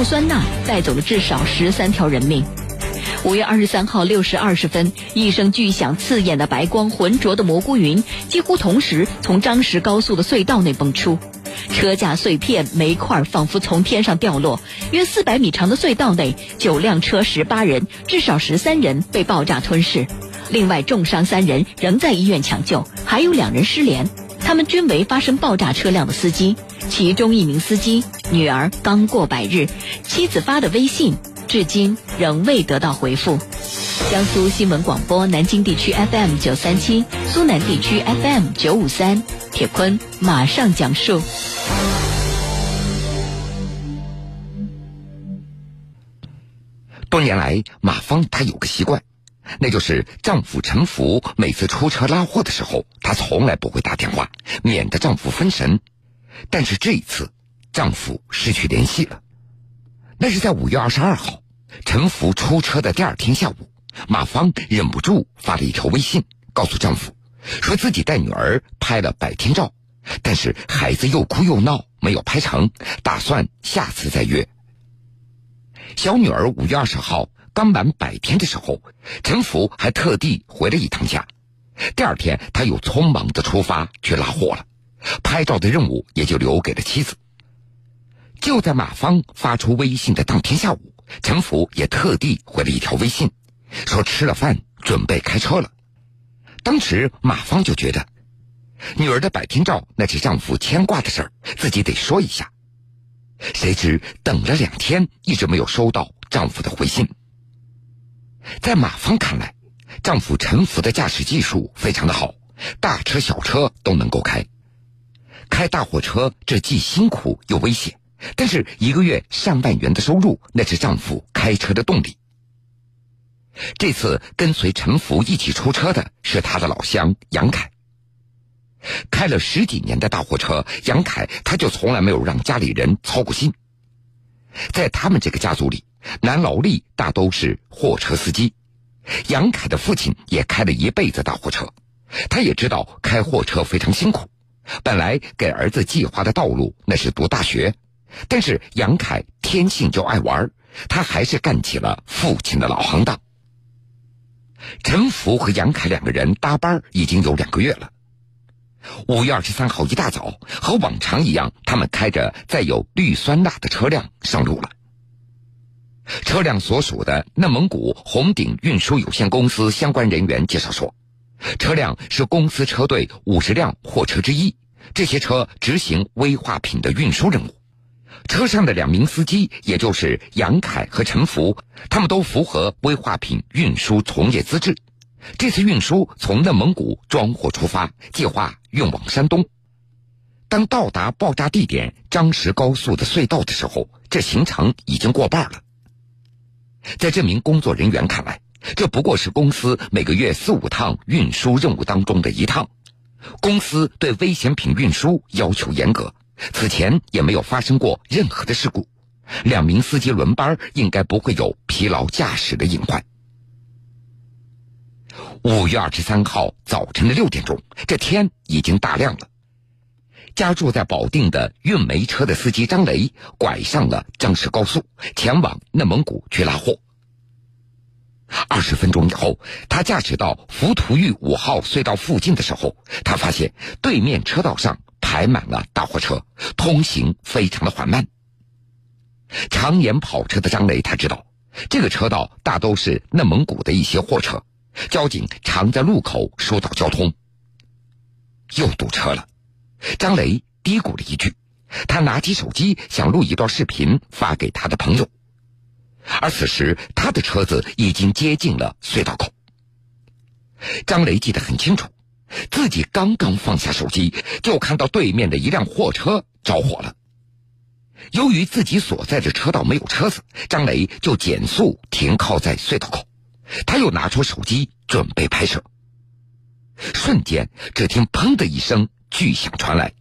氯酸钠带走了至少十三条人命。五月二十三号六时二十分，一声巨响，刺眼的白光，浑浊的蘑菇云，几乎同时从张石高速的隧道内蹦出。车架碎片、煤块仿佛从天上掉落。约四百米长的隧道内，九辆车、十八人，至少十三人被爆炸吞噬。另外，重伤三人仍在医院抢救，还有两人失联。他们均为发生爆炸车辆的司机。其中一名司机女儿刚过百日，妻子发的微信至今仍未得到回复。江苏新闻广播南京地区 FM 九三七，苏南地区 FM 九五三。铁坤马上讲述。多年来，马芳她有个习惯，那就是丈夫陈福每次出车拉货的时候，她从来不会打电话，免得丈夫分神。但是这一次，丈夫失去联系了。那是在五月二十二号，陈福出车的第二天下午，马芳忍不住发了一条微信，告诉丈夫。说自己带女儿拍了百天照，但是孩子又哭又闹，没有拍成，打算下次再约。小女儿五月二十号刚满百天的时候，陈福还特地回了一趟家。第二天，他又匆忙的出发去拉货了，拍照的任务也就留给了妻子。就在马芳发出微信的当天下午，陈福也特地回了一条微信，说吃了饭准备开车了。当时马芳就觉得，女儿的百天照那是丈夫牵挂的事儿，自己得说一下。谁知等了两天，一直没有收到丈夫的回信。在马芳看来，丈夫陈福的驾驶技术非常的好，大车小车都能够开。开大货车这既辛苦又危险，但是一个月上万元的收入，那是丈夫开车的动力。这次跟随陈福一起出车的是他的老乡杨凯。开了十几年的大货车，杨凯他就从来没有让家里人操过心。在他们这个家族里，男劳力大都是货车司机。杨凯的父亲也开了一辈子大货车，他也知道开货车非常辛苦。本来给儿子计划的道路那是读大学，但是杨凯天性就爱玩，他还是干起了父亲的老行当。陈福和杨凯两个人搭班已经有两个月了。五月二十三号一大早，和往常一样，他们开着载有氯酸钠的车辆上路了。车辆所属的内蒙古红顶运输有限公司相关人员介绍说，车辆是公司车队五十辆货车之一，这些车执行危化品的运输任务。车上的两名司机，也就是杨凯和陈福，他们都符合危化品运输从业资质。这次运输从内蒙古装货出发，计划运往山东。当到达爆炸地点张石高速的隧道的时候，这行程已经过半了。在这名工作人员看来，这不过是公司每个月四五趟运输任务当中的一趟。公司对危险品运输要求严格。此前也没有发生过任何的事故，两名司机轮班应该不会有疲劳驾驶的隐患。五月二十三号早晨的六点钟，这天已经大亮了。家住在保定的运煤车的司机张雷拐上了张石高速，前往内蒙古去拉货。二十分钟以后，他驾驶到浮屠峪五号隧道附近的时候，他发现对面车道上。排满了大货车，通行非常的缓慢。常年跑车的张雷他知道，这个车道大都是内蒙古的一些货车，交警常在路口疏导交通。又堵车了，张雷嘀咕了一句，他拿起手机想录一段视频发给他的朋友，而此时他的车子已经接近了隧道口。张雷记得很清楚。自己刚刚放下手机，就看到对面的一辆货车着火了。由于自己所在的车道没有车子，张雷就减速停靠在隧道口。他又拿出手机准备拍摄。瞬间，只听“砰”的一声巨响传来，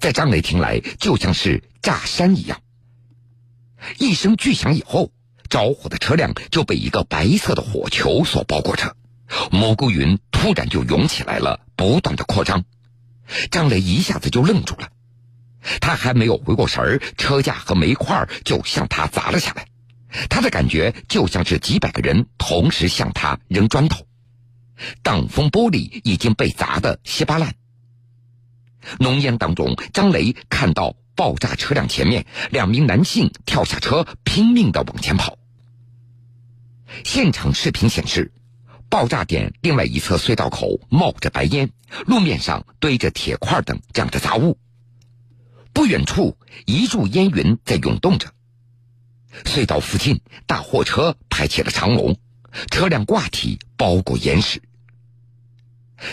在张雷听来就像是炸山一样。一声巨响以后，着火的车辆就被一个白色的火球所包裹着。蘑菇云突然就涌起来了，不断的扩张。张雷一下子就愣住了。他还没有回过神儿，车架和煤块就向他砸了下来。他的感觉就像是几百个人同时向他扔砖头，挡风玻璃已经被砸得稀巴烂。浓烟当中，张雷看到爆炸车辆前面两名男性跳下车，拼命的往前跑。现场视频显示，爆炸点另外一侧隧道口冒着白烟，路面上堆着铁块等这样的杂物。不远处，一柱烟云在涌动着。隧道附近，大货车排起了长龙，车辆挂体包裹岩石。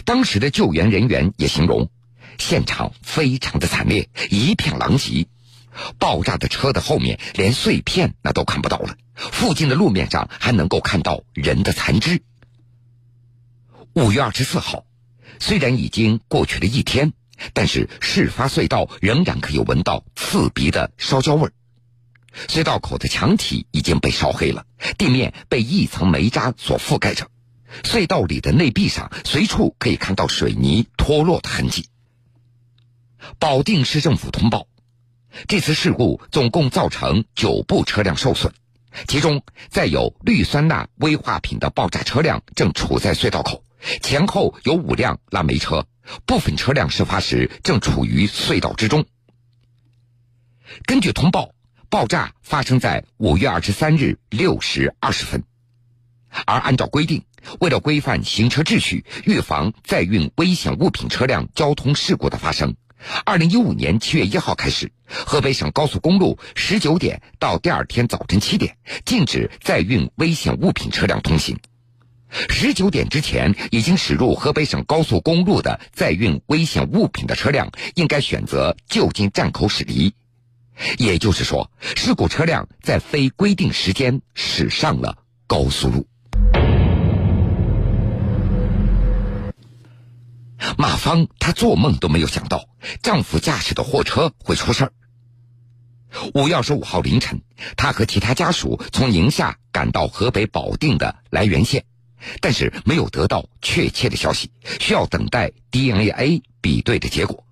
当时的救援人员也形容，现场非常的惨烈，一片狼藉。爆炸的车的后面连碎片那都看不到了，附近的路面上还能够看到人的残肢。五月二十四号，虽然已经过去了一天。但是事发隧道仍然可以闻到刺鼻的烧焦味儿，隧道口的墙体已经被烧黑了，地面被一层煤渣所覆盖着，隧道里的内壁上随处可以看到水泥脱落的痕迹。保定市政府通报，这次事故总共造成九部车辆受损，其中载有氯酸钠危化品的爆炸车辆正处在隧道口，前后有五辆拉煤车。部分车辆事发时正处于隧道之中。根据通报，爆炸发生在五月二十三日六时二十分。而按照规定，为了规范行车秩序，预防载运危险物品车辆交通事故的发生，二零一五年七月一号开始，河北省高速公路十九点到第二天早晨七点禁止载运危险物品车辆通行。十九点之前已经驶入河北省高速公路的载运危险物品的车辆，应该选择就近站口驶离。也就是说，事故车辆在非规定时间驶上了高速路。马芳她做梦都没有想到，丈夫驾驶的货车会出事儿。五月二十五号凌晨，她和其他家属从宁夏赶到河北保定的涞源县。但是没有得到确切的消息，需要等待 DNA 比对的结果。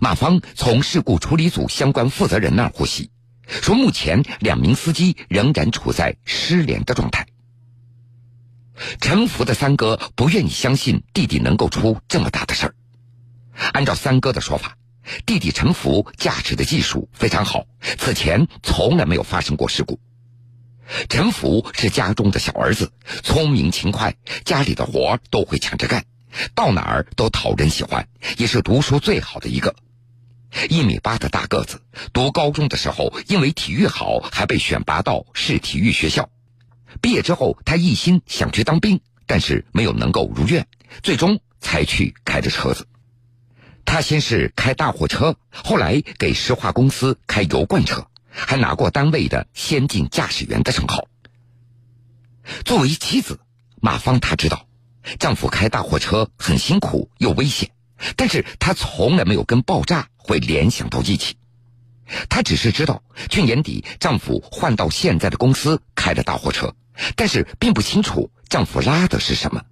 马芳从事故处理组相关负责人那儿获悉，说目前两名司机仍然处在失联的状态。陈福的三哥不愿意相信弟弟能够出这么大的事儿。按照三哥的说法，弟弟陈福驾驶的技术非常好，此前从来没有发生过事故。陈福是家中的小儿子，聪明勤快，家里的活都会抢着干，到哪儿都讨人喜欢，也是读书最好的一个。一米八的大个子，读高中的时候因为体育好，还被选拔到市体育学校。毕业之后，他一心想去当兵，但是没有能够如愿，最终才去开着车子。他先是开大货车，后来给石化公司开油罐车。还拿过单位的先进驾驶员的称号。作为妻子，马芳她知道，丈夫开大货车很辛苦又危险，但是她从来没有跟爆炸会联想到一起。她只是知道，去年底丈夫换到现在的公司开的大货车，但是并不清楚丈夫拉的是什么。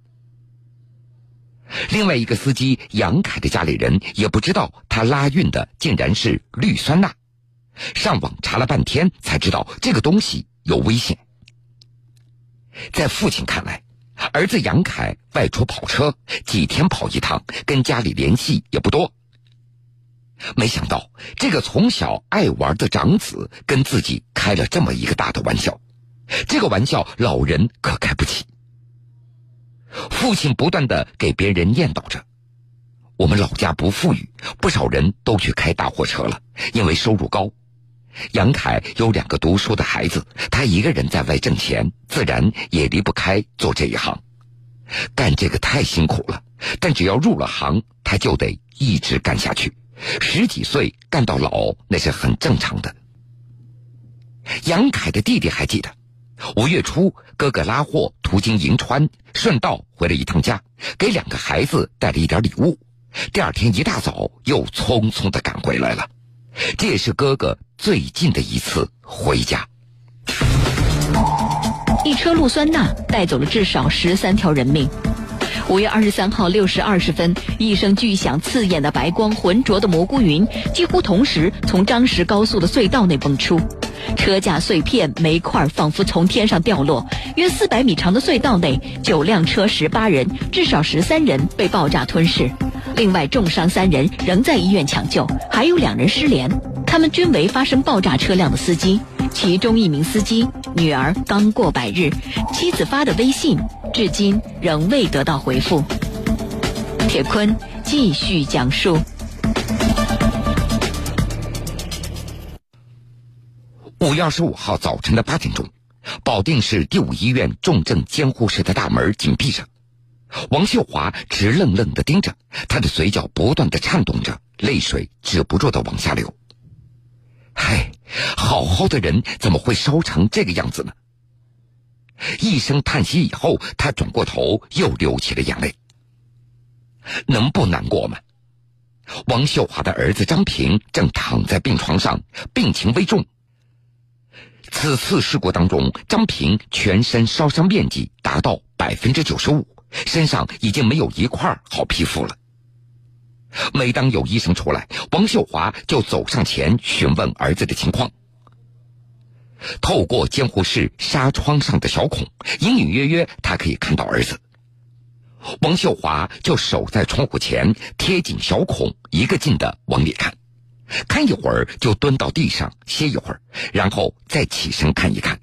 另外一个司机杨凯的家里人也不知道，他拉运的竟然是氯酸钠。上网查了半天，才知道这个东西有危险。在父亲看来，儿子杨凯外出跑车，几天跑一趟，跟家里联系也不多。没想到这个从小爱玩的长子，跟自己开了这么一个大的玩笑，这个玩笑老人可开不起。父亲不断的给别人念叨着：“我们老家不富裕，不少人都去开大货车了，因为收入高。”杨凯有两个读书的孩子，他一个人在外挣钱，自然也离不开做这一行。干这个太辛苦了，但只要入了行，他就得一直干下去。十几岁干到老，那是很正常的。杨凯的弟弟还记得，五月初哥哥拉货途经银川，顺道回了一趟家，给两个孩子带了一点礼物。第二天一大早又匆匆的赶回来了。这也是哥哥最近的一次回家。一车氯酸钠带走了至少十三条人命。五月二十三号六时二十分，一声巨响，刺眼的白光，浑浊的蘑菇云，几乎同时从张石高速的隧道内蹦出。车架碎片、煤块仿佛从天上掉落。约四百米长的隧道内，九辆车、十八人，至少十三人被爆炸吞噬。另外，重伤三人仍在医院抢救，还有两人失联。他们均为发生爆炸车辆的司机。其中一名司机女儿刚过百日，妻子发的微信至今仍未得到回复。铁坤继续讲述。五月二十五号早晨的八点钟，保定市第五医院重症监护室的大门紧闭着，王秀华直愣愣的盯着，她的嘴角不断的颤动着，泪水止不住的往下流。嗨，好好的人怎么会烧成这个样子呢？一声叹息以后，他转过头又流起了眼泪。能不难过吗？王秀华的儿子张平正躺在病床上，病情危重。此次事故当中，张平全身烧伤面积达到百分之九十五，身上已经没有一块好皮肤了。每当有医生出来，王秀华就走上前询问儿子的情况。透过监护室纱窗上的小孔，隐隐约约他可以看到儿子。王秀华就守在窗户前，贴紧小孔，一个劲的往里看，看一会儿就蹲到地上歇一会儿，然后再起身看一看。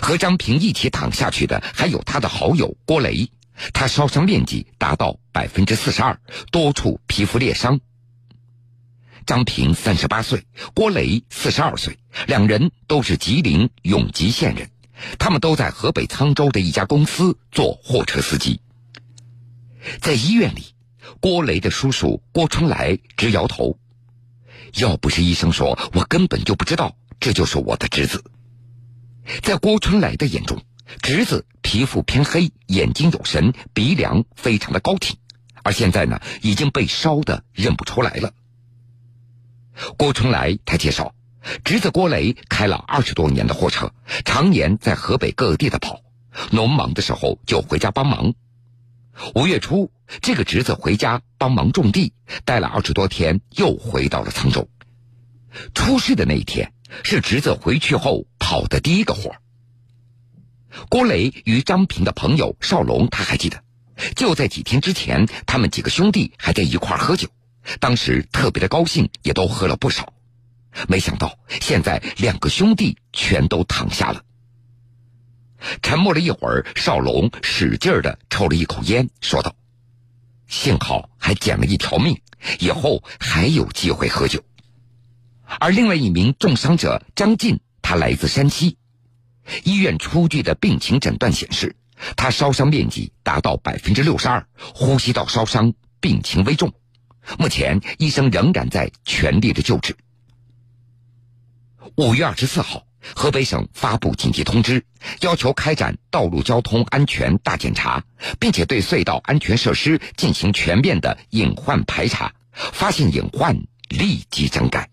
和张平一起躺下去的还有他的好友郭雷。他烧伤面积达到百分之四十二，多处皮肤裂伤。张平三十八岁，郭雷四十二岁，两人都是吉林永吉县人，他们都在河北沧州的一家公司做货车司机。在医院里，郭雷的叔叔郭春来直摇头：“要不是医生说，我根本就不知道这就是我的侄子。”在郭春来的眼中。侄子皮肤偏黑，眼睛有神，鼻梁非常的高挺，而现在呢，已经被烧的认不出来了。郭春来他介绍，侄子郭雷开了二十多年的货车，常年在河北各地的跑，农忙的时候就回家帮忙。五月初，这个侄子回家帮忙种地，待了二十多天，又回到了沧州。出事的那一天，是侄子回去后跑的第一个活。郭磊与张平的朋友邵龙，他还记得，就在几天之前，他们几个兄弟还在一块喝酒，当时特别的高兴，也都喝了不少。没想到现在两个兄弟全都躺下了。沉默了一会儿，邵龙使劲的抽了一口烟，说道：“幸好还捡了一条命，以后还有机会喝酒。”而另外一名重伤者张进，他来自山西。医院出具的病情诊断显示，他烧伤面积达到百分之六十二，呼吸道烧伤，病情危重。目前医生仍然在全力的救治。五月二十四号，河北省发布紧急通知，要求开展道路交通安全大检查，并且对隧道安全设施进行全面的隐患排查，发现隐患立即整改。